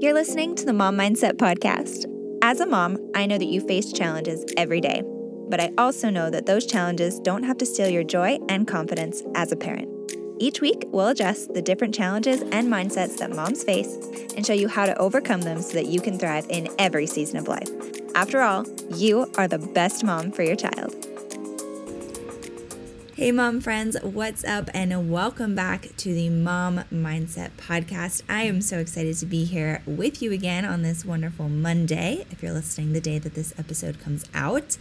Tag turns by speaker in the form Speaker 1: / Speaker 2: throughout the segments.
Speaker 1: You're listening to the Mom Mindset Podcast. As a mom, I know that you face challenges every day, but I also know that those challenges don't have to steal your joy and confidence as a parent. Each week, we'll address the different challenges and mindsets that moms face and show you how to overcome them so that you can thrive in every season of life. After all, you are the best mom for your child. Hey, mom friends, what's up? And welcome back to the Mom Mindset Podcast. I am so excited to be here with you again on this wonderful Monday. If you're listening the day that this episode comes out,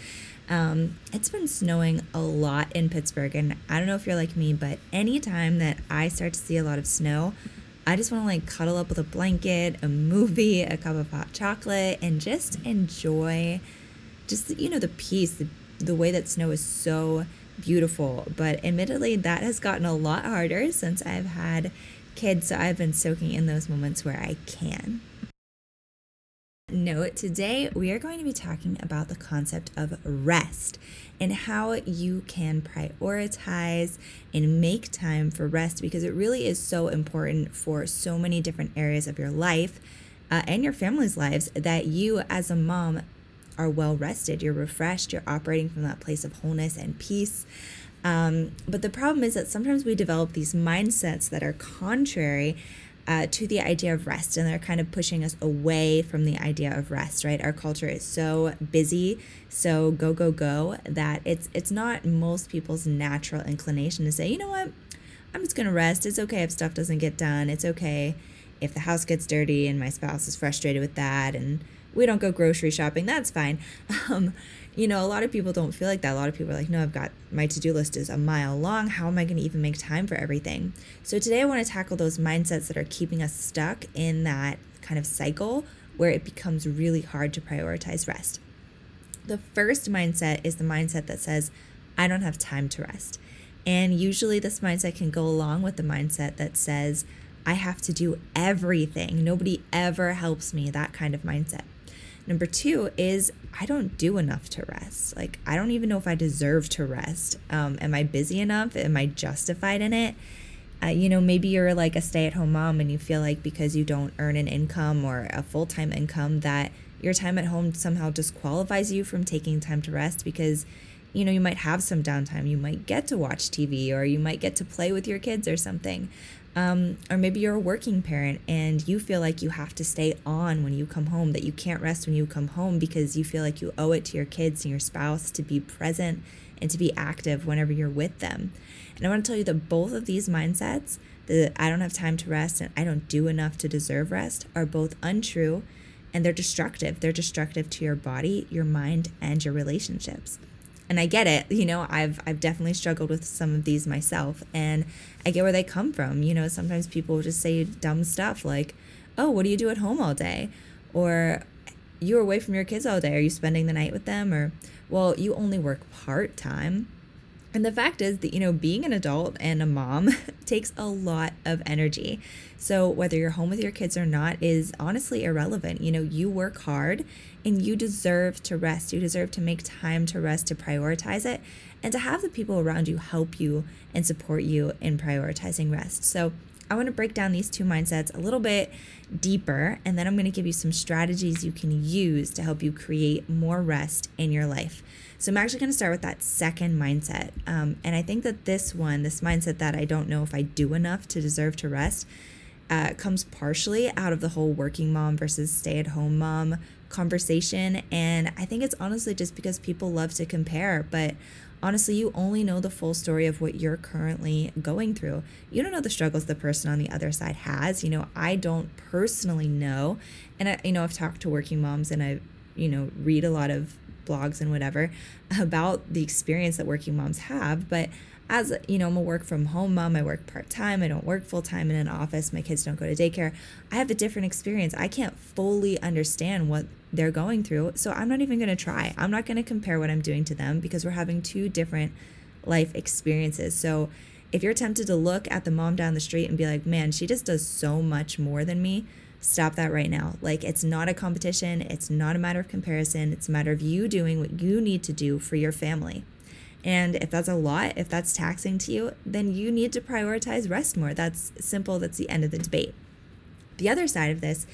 Speaker 1: um, it's been snowing a lot in Pittsburgh. And I don't know if you're like me, but anytime that I start to see a lot of snow, I just want to like cuddle up with a blanket, a movie, a cup of hot chocolate, and just enjoy just, you know, the peace, the, the way that snow is so beautiful. But admittedly, that has gotten a lot harder since I've had kids. So I've been soaking in those moments where I can. Note today we are going to be talking about the concept of rest and how you can prioritize and make time for rest because it really is so important for so many different areas of your life uh, and your family's lives that you, as a mom, are well rested, you're refreshed, you're operating from that place of wholeness and peace. Um, but the problem is that sometimes we develop these mindsets that are contrary uh, to the idea of rest, and they're kind of pushing us away from the idea of rest. Right? Our culture is so busy, so go go go that it's it's not most people's natural inclination to say, you know what, I'm just gonna rest. It's okay if stuff doesn't get done. It's okay if the house gets dirty and my spouse is frustrated with that and we don't go grocery shopping. That's fine. Um, you know, a lot of people don't feel like that. A lot of people are like, no, I've got my to do list is a mile long. How am I going to even make time for everything? So today I want to tackle those mindsets that are keeping us stuck in that kind of cycle where it becomes really hard to prioritize rest. The first mindset is the mindset that says, I don't have time to rest. And usually this mindset can go along with the mindset that says, I have to do everything. Nobody ever helps me, that kind of mindset. Number two is I don't do enough to rest. Like, I don't even know if I deserve to rest. Um, am I busy enough? Am I justified in it? Uh, you know, maybe you're like a stay at home mom and you feel like because you don't earn an income or a full time income that your time at home somehow disqualifies you from taking time to rest because, you know, you might have some downtime. You might get to watch TV or you might get to play with your kids or something. Um, or maybe you're a working parent and you feel like you have to stay on when you come home, that you can't rest when you come home because you feel like you owe it to your kids and your spouse to be present and to be active whenever you're with them. And I want to tell you that both of these mindsets, the I don't have time to rest and I don't do enough to deserve rest, are both untrue and they're destructive. They're destructive to your body, your mind, and your relationships and I get it. You know, I've I've definitely struggled with some of these myself, and I get where they come from. You know, sometimes people just say dumb stuff like, "Oh, what do you do at home all day?" or "You're away from your kids all day. Are you spending the night with them?" or "Well, you only work part time." And the fact is that, you know, being an adult and a mom takes a lot of energy. So whether you're home with your kids or not is honestly irrelevant. You know, you work hard and you deserve to rest. You deserve to make time to rest, to prioritize it, and to have the people around you help you and support you in prioritizing rest. So I want to break down these two mindsets a little bit deeper, and then I'm going to give you some strategies you can use to help you create more rest in your life. So I'm actually going to start with that second mindset. Um, and I think that this one, this mindset that I don't know if I do enough to deserve to rest, uh, comes partially out of the whole working mom versus stay at home mom conversation. And I think it's honestly just because people love to compare. But honestly, you only know the full story of what you're currently going through. You don't know the struggles the person on the other side has. You know, I don't personally know. And I, you know, I've talked to working moms and I, you know, read a lot of blogs and whatever about the experience that working moms have. But as you know, I'm a work from home mom. I work part time. I don't work full time in an office. My kids don't go to daycare. I have a different experience. I can't fully understand what they're going through. So I'm not even going to try. I'm not going to compare what I'm doing to them because we're having two different life experiences. So if you're tempted to look at the mom down the street and be like, man, she just does so much more than me, stop that right now. Like, it's not a competition, it's not a matter of comparison, it's a matter of you doing what you need to do for your family. And if that's a lot, if that's taxing to you, then you need to prioritize rest more. That's simple, that's the end of the debate. The other side of this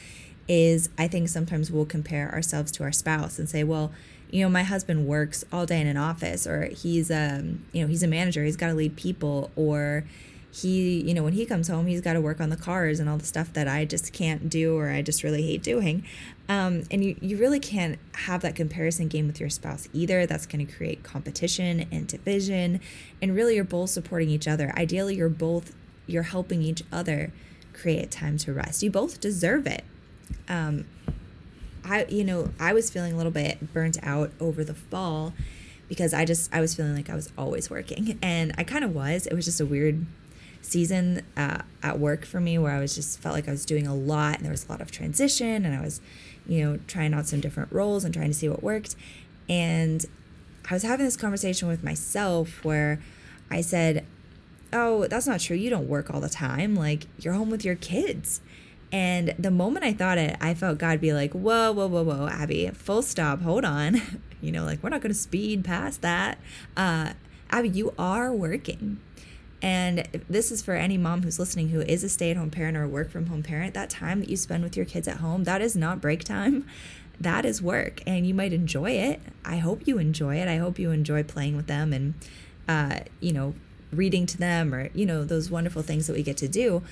Speaker 1: is I think sometimes we'll compare ourselves to our spouse and say, well, you know, my husband works all day in an office or he's um, you know, he's a manager, he's got to lead people or he, you know, when he comes home, he's got to work on the cars and all the stuff that I just can't do or I just really hate doing. Um, and you, you really can't have that comparison game with your spouse either. That's going to create competition and division. And really, you're both supporting each other. Ideally, you're both you're helping each other create time to rest. You both deserve it. Um, I, you know, I was feeling a little bit burnt out over the fall because I just I was feeling like I was always working, and I kind of was. It was just a weird season uh, at work for me where I was just felt like I was doing a lot and there was a lot of transition and I was, you know, trying out some different roles and trying to see what worked. And I was having this conversation with myself where I said, Oh, that's not true. You don't work all the time. Like, you're home with your kids. And the moment I thought it, I felt God be like, Whoa, whoa, whoa, whoa, Abby, full stop, hold on. you know, like, we're not going to speed past that. Uh, Abby, you are working. And this is for any mom who's listening who is a stay at home parent or a work from home parent. That time that you spend with your kids at home, that is not break time. That is work. And you might enjoy it. I hope you enjoy it. I hope you enjoy playing with them and, uh, you know, reading to them or, you know, those wonderful things that we get to do.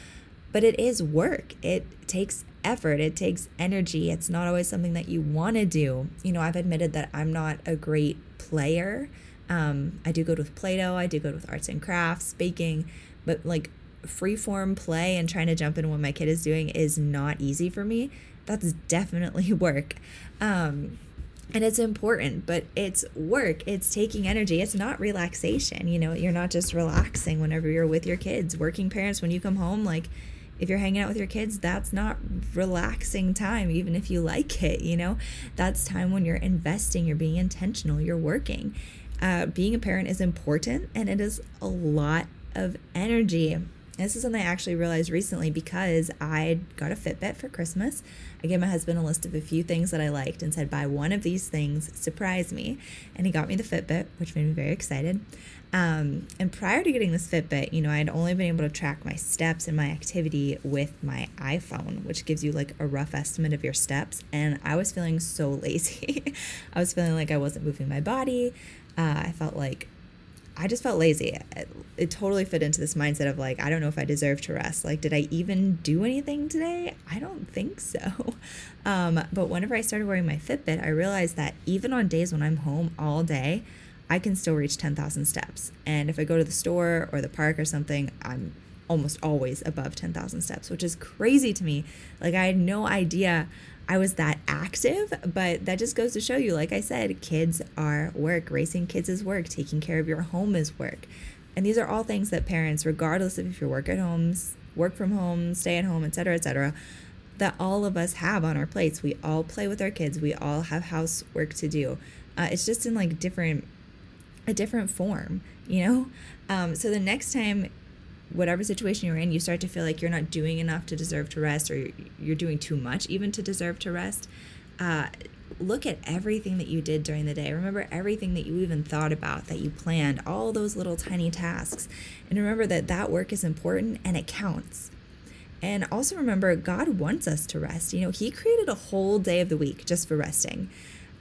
Speaker 1: But it is work. It takes effort, it takes energy. It's not always something that you want to do. You know, I've admitted that I'm not a great player. Um, I do good with Play Doh, I do good with arts and crafts, baking, but like free form play and trying to jump in what my kid is doing is not easy for me. That's definitely work. Um, and it's important, but it's work. It's taking energy. It's not relaxation. You know, you're not just relaxing whenever you're with your kids. Working parents, when you come home, like if you're hanging out with your kids, that's not relaxing time, even if you like it. You know, that's time when you're investing, you're being intentional, you're working uh, being a parent is important and it is a lot of energy. This is something I actually realized recently because I got a Fitbit for Christmas. I gave my husband a list of a few things that I liked and said, buy one of these things, surprise me. And he got me the Fitbit, which made me very excited. Um, and prior to getting this Fitbit, you know, I'd only been able to track my steps and my activity with my iPhone, which gives you like a rough estimate of your steps. And I was feeling so lazy. I was feeling like I wasn't moving my body. Uh, I felt like I just felt lazy. It, it, totally fit into this mindset of like, I don't know if I deserve to rest. Like, did I even do anything today? I don't think so. Um, but whenever I started wearing my Fitbit, I realized that even on days when I'm home all day, I can still reach 10,000 steps. And if I go to the store or the park or something, I'm almost always above 10,000 steps, which is crazy to me. Like, I had no idea I was that active, but that just goes to show you, like I said, kids are work. Raising kids is work. Taking care of your home is work. And these are all things that parents, regardless of if you work at homes, work from home, stay at home, etc., etc., that all of us have on our plates. We all play with our kids. We all have housework to do. Uh, it's just in like different, a different form, you know. Um, so the next time whatever situation you're in, you start to feel like you're not doing enough to deserve to rest, or you're doing too much even to deserve to rest. Uh, look at everything that you did during the day. Remember everything that you even thought about, that you planned, all those little tiny tasks. And remember that that work is important and it counts. And also remember, God wants us to rest. You know, He created a whole day of the week just for resting.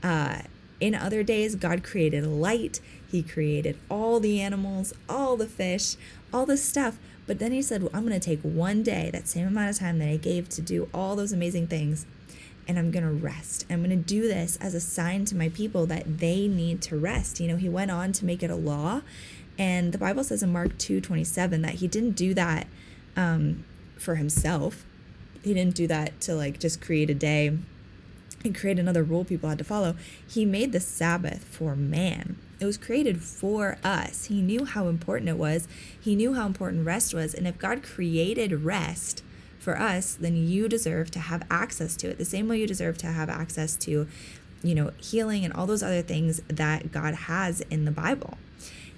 Speaker 1: Uh, in other days, God created light, He created all the animals, all the fish, all this stuff. But then He said, well, I'm going to take one day, that same amount of time that I gave to do all those amazing things, and I'm going to rest. I'm going to do this as a sign to my people that they need to rest. You know, He went on to make it a law. And the Bible says in Mark 2 27 that He didn't do that um, for Himself. He didn't do that to like just create a day and create another rule people had to follow. He made the Sabbath for man. It was created for us. He knew how important it was. He knew how important rest was. And if God created rest for us, then you deserve to have access to it. The same way you deserve to have access to, you know, healing and all those other things that God has in the Bible.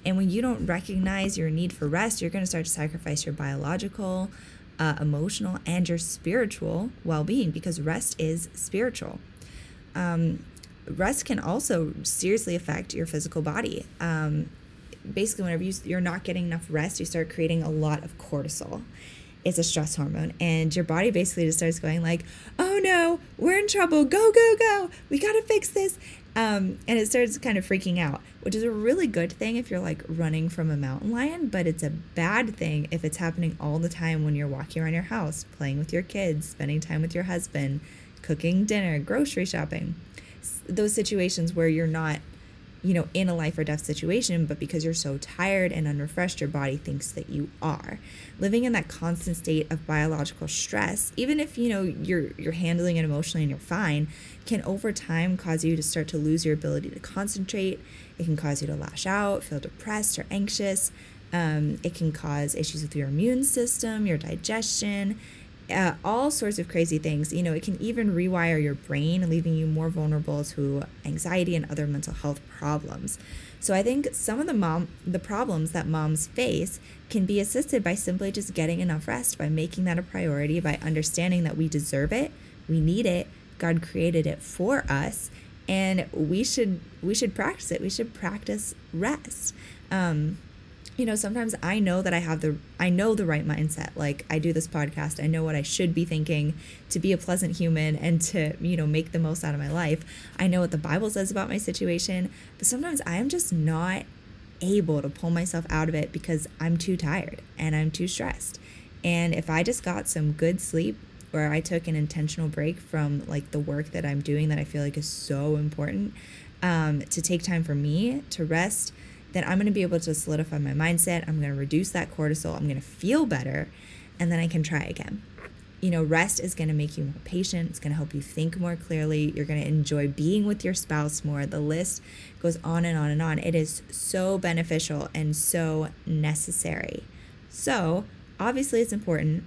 Speaker 1: And when you don't recognize your need for rest, you're going to start to sacrifice your biological, uh, emotional, and your spiritual well being because rest is spiritual um, rest can also seriously affect your physical body. Um, basically, whenever you, you're not getting enough rest, you start creating a lot of cortisol. It's a stress hormone and your body basically just starts going like oh no we're in trouble go go go we got to fix this um, and it starts kind of freaking out which is a really good thing if you're like running from a mountain lion but it's a bad thing if it's happening all the time when you're walking around your house playing with your kids spending time with your husband cooking dinner grocery shopping those situations where you're not you know, in a life or death situation, but because you're so tired and unrefreshed, your body thinks that you are. Living in that constant state of biological stress, even if you know you're you're handling it emotionally and you're fine, can over time cause you to start to lose your ability to concentrate. It can cause you to lash out, feel depressed or anxious. Um, it can cause issues with your immune system, your digestion uh, all sorts of crazy things. You know, it can even rewire your brain, leaving you more vulnerable to anxiety and other mental health problems. So I think some of the mom the problems that moms face can be assisted by simply just getting enough rest, by making that a priority, by understanding that we deserve it, we need it, God created it for us, and we should we should practice it. We should practice rest. Um, you know sometimes i know that i have the i know the right mindset. Like i do this podcast. I know what i should be thinking to be a pleasant human and to you know make the most out of my life. I know what the bible says about my situation but sometimes i am just not able to pull myself out of it because i'm too tired and i'm too stressed. And if i just got some good sleep where i took an intentional break from like the work that i'm doing that i feel like is so important um, to take time for me to rest then I'm going to be able to solidify my mindset. I'm going to reduce that cortisol. I'm going to feel better. And then I can try again. You know, rest is going to make you more patient. It's going to help you think more clearly. You're going to enjoy being with your spouse more. The list goes on and on and on. It is so beneficial and so necessary. So, obviously, it's important.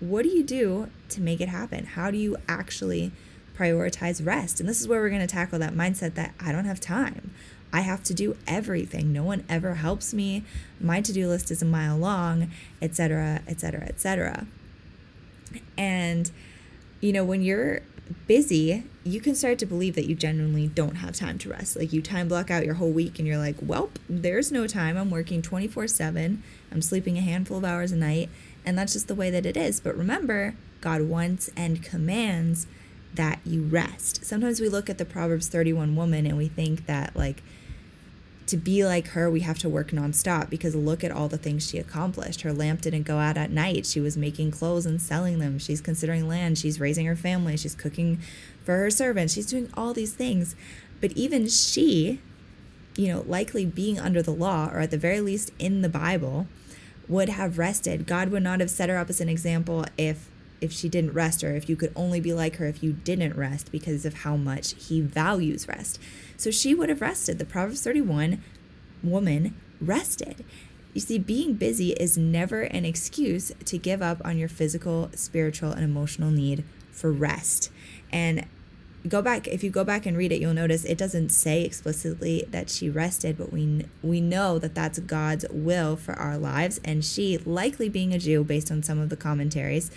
Speaker 1: What do you do to make it happen? How do you actually prioritize rest? And this is where we're going to tackle that mindset that I don't have time. I have to do everything. No one ever helps me. My to do list is a mile long, etc., etc., etc. And, you know, when you're busy, you can start to believe that you genuinely don't have time to rest. Like you time block out your whole week and you're like, well, there's no time. I'm working 24 7. I'm sleeping a handful of hours a night. And that's just the way that it is. But remember, God wants and commands that you rest. Sometimes we look at the Proverbs 31 woman and we think that, like, to be like her, we have to work nonstop because look at all the things she accomplished. Her lamp didn't go out at night. She was making clothes and selling them. She's considering land. She's raising her family. She's cooking for her servants. She's doing all these things. But even she, you know, likely being under the law, or at the very least in the Bible, would have rested. God would not have set her up as an example if if she didn't rest or if you could only be like her if you didn't rest because of how much he values rest. So she would have rested. The Proverbs 31 woman rested. You see, being busy is never an excuse to give up on your physical, spiritual, and emotional need for rest. And go back if you go back and read it you'll notice it doesn't say explicitly that she rested but we we know that that's God's will for our lives and she likely being a Jew based on some of the commentaries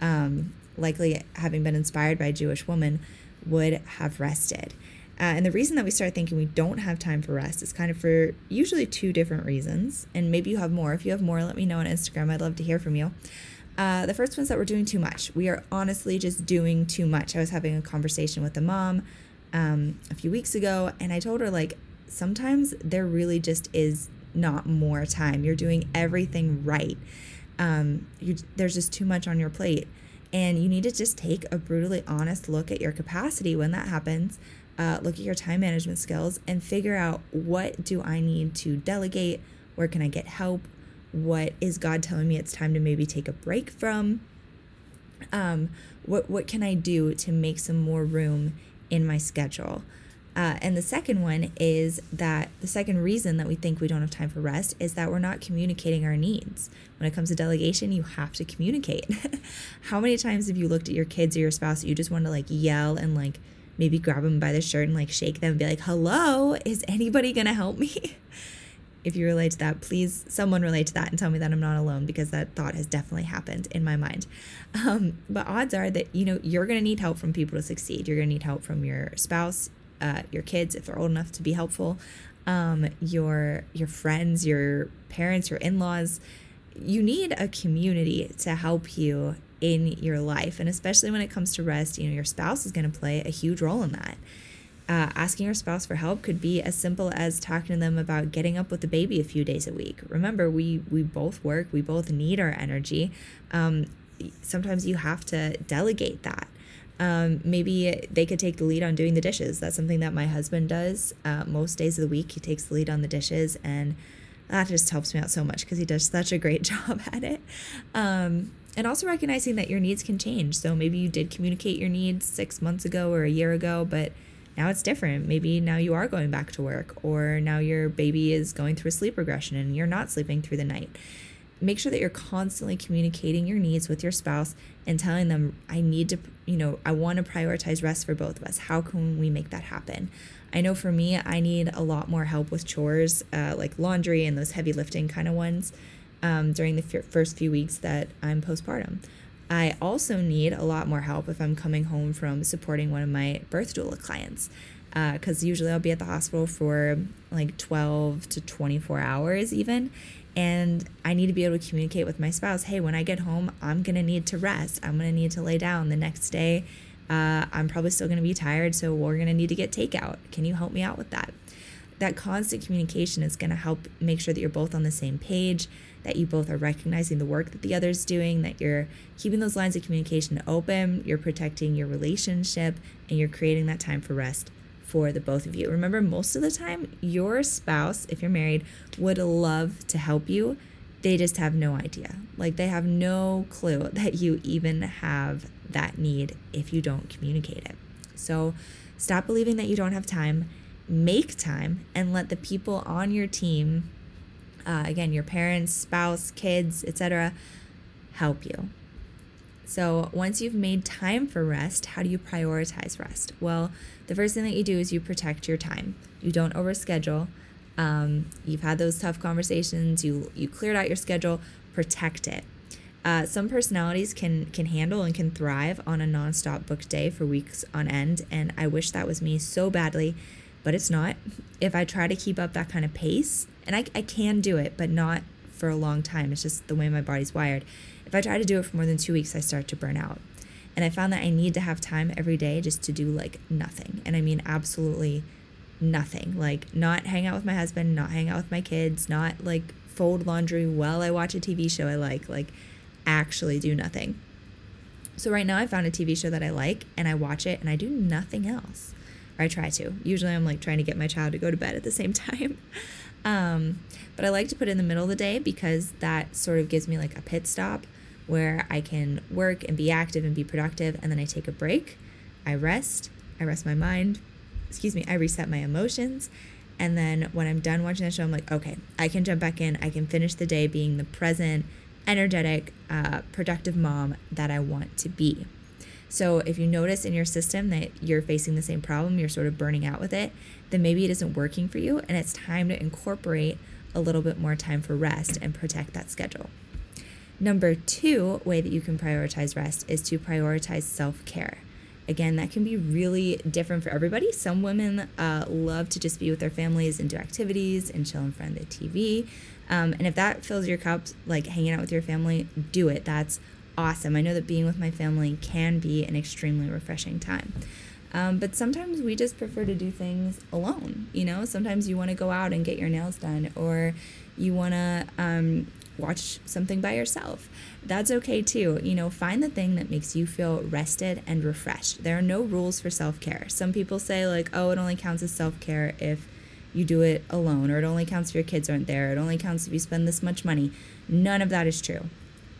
Speaker 1: um, likely having been inspired by a Jewish woman would have rested uh, and the reason that we start thinking we don't have time for rest is kind of for usually two different reasons. And maybe you have more. If you have more, let me know on Instagram. I'd love to hear from you. Uh, the first one's that we're doing too much. We are honestly just doing too much. I was having a conversation with a mom um, a few weeks ago, and I told her, like, sometimes there really just is not more time. You're doing everything right. Um, you, there's just too much on your plate. And you need to just take a brutally honest look at your capacity when that happens uh, look at your time management skills and figure out what do I need to delegate? Where can I get help? What is God telling me it's time to maybe take a break from? Um, what what can I do to make some more room in my schedule? Uh, and the second one is that the second reason that we think we don't have time for rest is that we're not communicating our needs. When it comes to delegation, you have to communicate. How many times have you looked at your kids or your spouse that you just want to like yell and like maybe grab them by the shirt and like shake them and be like, hello, is anybody going to help me? if you relate to that, please someone relate to that and tell me that I'm not alone because that thought has definitely happened in my mind. Um, but odds are that you know you're going to need help from people to succeed. You're going to need help from your spouse, uh, your kids if they're old enough to be helpful, um, your your friends, your parents, your in laws you need a community to help you in your life. And especially when it comes to rest, you know, your spouse is going to play a huge role in that. Uh, asking your spouse for help could be as simple as talking to them about getting up with the baby a few days a week. Remember, we we both work, we both need our energy. Um, sometimes you have to delegate that. Um, maybe they could take the lead on doing the dishes. That's something that my husband does uh, most days of the week. He takes the lead on the dishes, and that just helps me out so much because he does such a great job at it. Um, and also recognizing that your needs can change. So maybe you did communicate your needs six months ago or a year ago, but now it's different. Maybe now you are going back to work, or now your baby is going through a sleep regression and you're not sleeping through the night. Make sure that you're constantly communicating your needs with your spouse and telling them, I need to, you know, I want to prioritize rest for both of us. How can we make that happen? I know for me, I need a lot more help with chores, uh, like laundry and those heavy lifting kind of ones um, during the f- first few weeks that I'm postpartum. I also need a lot more help if I'm coming home from supporting one of my birth doula clients. Because uh, usually I'll be at the hospital for like 12 to 24 hours, even. And I need to be able to communicate with my spouse hey, when I get home, I'm going to need to rest. I'm going to need to lay down the next day. Uh, I'm probably still going to be tired, so we're going to need to get takeout. Can you help me out with that? That constant communication is going to help make sure that you're both on the same page that you both are recognizing the work that the other's doing, that you're keeping those lines of communication open, you're protecting your relationship, and you're creating that time for rest for the both of you. Remember, most of the time, your spouse, if you're married, would love to help you. They just have no idea. Like, they have no clue that you even have that need if you don't communicate it. So, stop believing that you don't have time. Make time and let the people on your team uh, again, your parents, spouse, kids, etc., help you. So, once you've made time for rest, how do you prioritize rest? Well, the first thing that you do is you protect your time. You don't overschedule. Um, you've had those tough conversations. You you cleared out your schedule. Protect it. Uh, some personalities can can handle and can thrive on a nonstop book day for weeks on end, and I wish that was me so badly, but it's not. If I try to keep up that kind of pace, and I, I can do it, but not for a long time. It's just the way my body's wired. If I try to do it for more than two weeks, I start to burn out. And I found that I need to have time every day just to do like nothing. And I mean, absolutely nothing. Like, not hang out with my husband, not hang out with my kids, not like fold laundry while I watch a TV show I like. Like, actually do nothing. So, right now, I found a TV show that I like and I watch it and I do nothing else. Or I try to. Usually, I'm like trying to get my child to go to bed at the same time. Um, but I like to put in the middle of the day because that sort of gives me like a pit stop where I can work and be active and be productive. And then I take a break, I rest, I rest my mind, excuse me, I reset my emotions. And then when I'm done watching the show, I'm like, okay, I can jump back in. I can finish the day being the present, energetic, uh, productive mom that I want to be. So if you notice in your system that you're facing the same problem, you're sort of burning out with it, then maybe it isn't working for you and it's time to incorporate a little bit more time for rest and protect that schedule. Number two way that you can prioritize rest is to prioritize self care. Again, that can be really different for everybody. Some women uh, love to just be with their families and do activities and chill in front of the TV. Um, and if that fills your cup, like hanging out with your family, do it. That's awesome. I know that being with my family can be an extremely refreshing time. Um, but sometimes we just prefer to do things alone. You know, sometimes you want to go out and get your nails done, or you want to um, watch something by yourself. That's okay too. You know, find the thing that makes you feel rested and refreshed. There are no rules for self care. Some people say, like, oh, it only counts as self care if you do it alone, or it only counts if your kids aren't there, it only counts if you spend this much money. None of that is true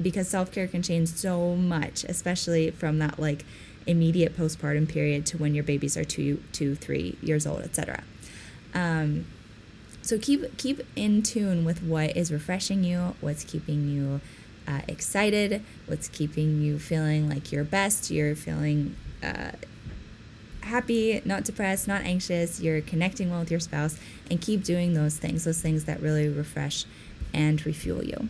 Speaker 1: because self care can change so much, especially from that like immediate postpartum period to when your babies are two, two, three years old, etc. Um, so keep keep in tune with what is refreshing you, what's keeping you uh, excited, what's keeping you feeling like your best. You're feeling uh, happy, not depressed, not anxious. You're connecting well with your spouse, and keep doing those things, those things that really refresh and refuel you.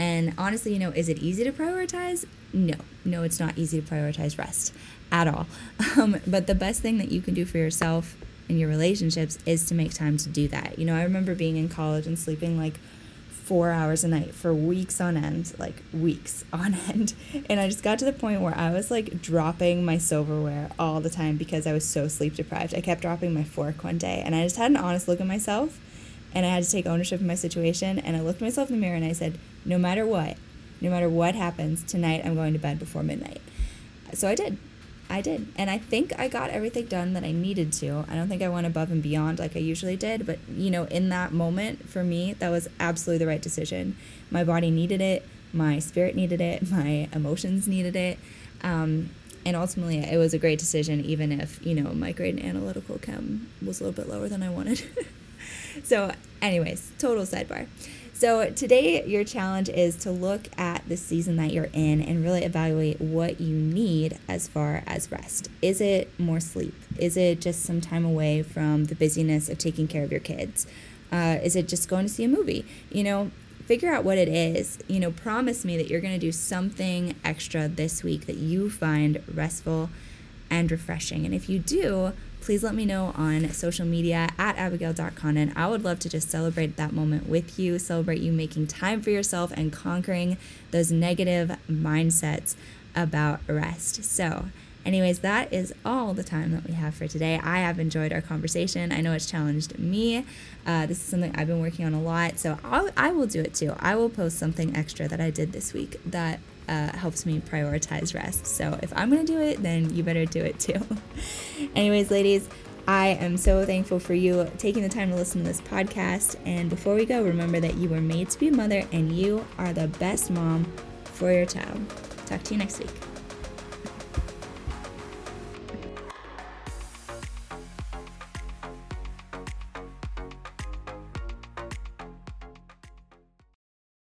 Speaker 1: And honestly, you know, is it easy to prioritize? No, no, it's not easy to prioritize rest at all. Um, but the best thing that you can do for yourself in your relationships is to make time to do that. You know, I remember being in college and sleeping like four hours a night for weeks on end, like weeks on end. And I just got to the point where I was like dropping my silverware all the time because I was so sleep deprived. I kept dropping my fork one day and I just had an honest look at myself and I had to take ownership of my situation. And I looked myself in the mirror and I said, no matter what, no matter what happens, tonight I'm going to bed before midnight. So I did. I did. And I think I got everything done that I needed to. I don't think I went above and beyond like I usually did, but you know, in that moment for me, that was absolutely the right decision. My body needed it, my spirit needed it, my emotions needed it. Um, and ultimately, it was a great decision, even if, you know, my grade in analytical chem was a little bit lower than I wanted. so, anyways, total sidebar. So, today, your challenge is to look at the season that you're in and really evaluate what you need as far as rest. Is it more sleep? Is it just some time away from the busyness of taking care of your kids? Uh, is it just going to see a movie? You know, figure out what it is. You know, promise me that you're going to do something extra this week that you find restful and refreshing. And if you do, please let me know on social media at abigail.conan. I would love to just celebrate that moment with you, celebrate you making time for yourself and conquering those negative mindsets about rest. So, anyways, that is all the time that we have for today. I have enjoyed our conversation. I know it's challenged me. Uh, this is something I've been working on a lot, so I'll, I will do it too. I will post something extra that I did this week that uh, helps me prioritize rest. So if I'm going to do it, then you better do it too. Anyways, ladies, I am so thankful for you taking the time to listen to this podcast. And before we go, remember that you were made to be a mother and you are the best mom for your child. Talk to you next week.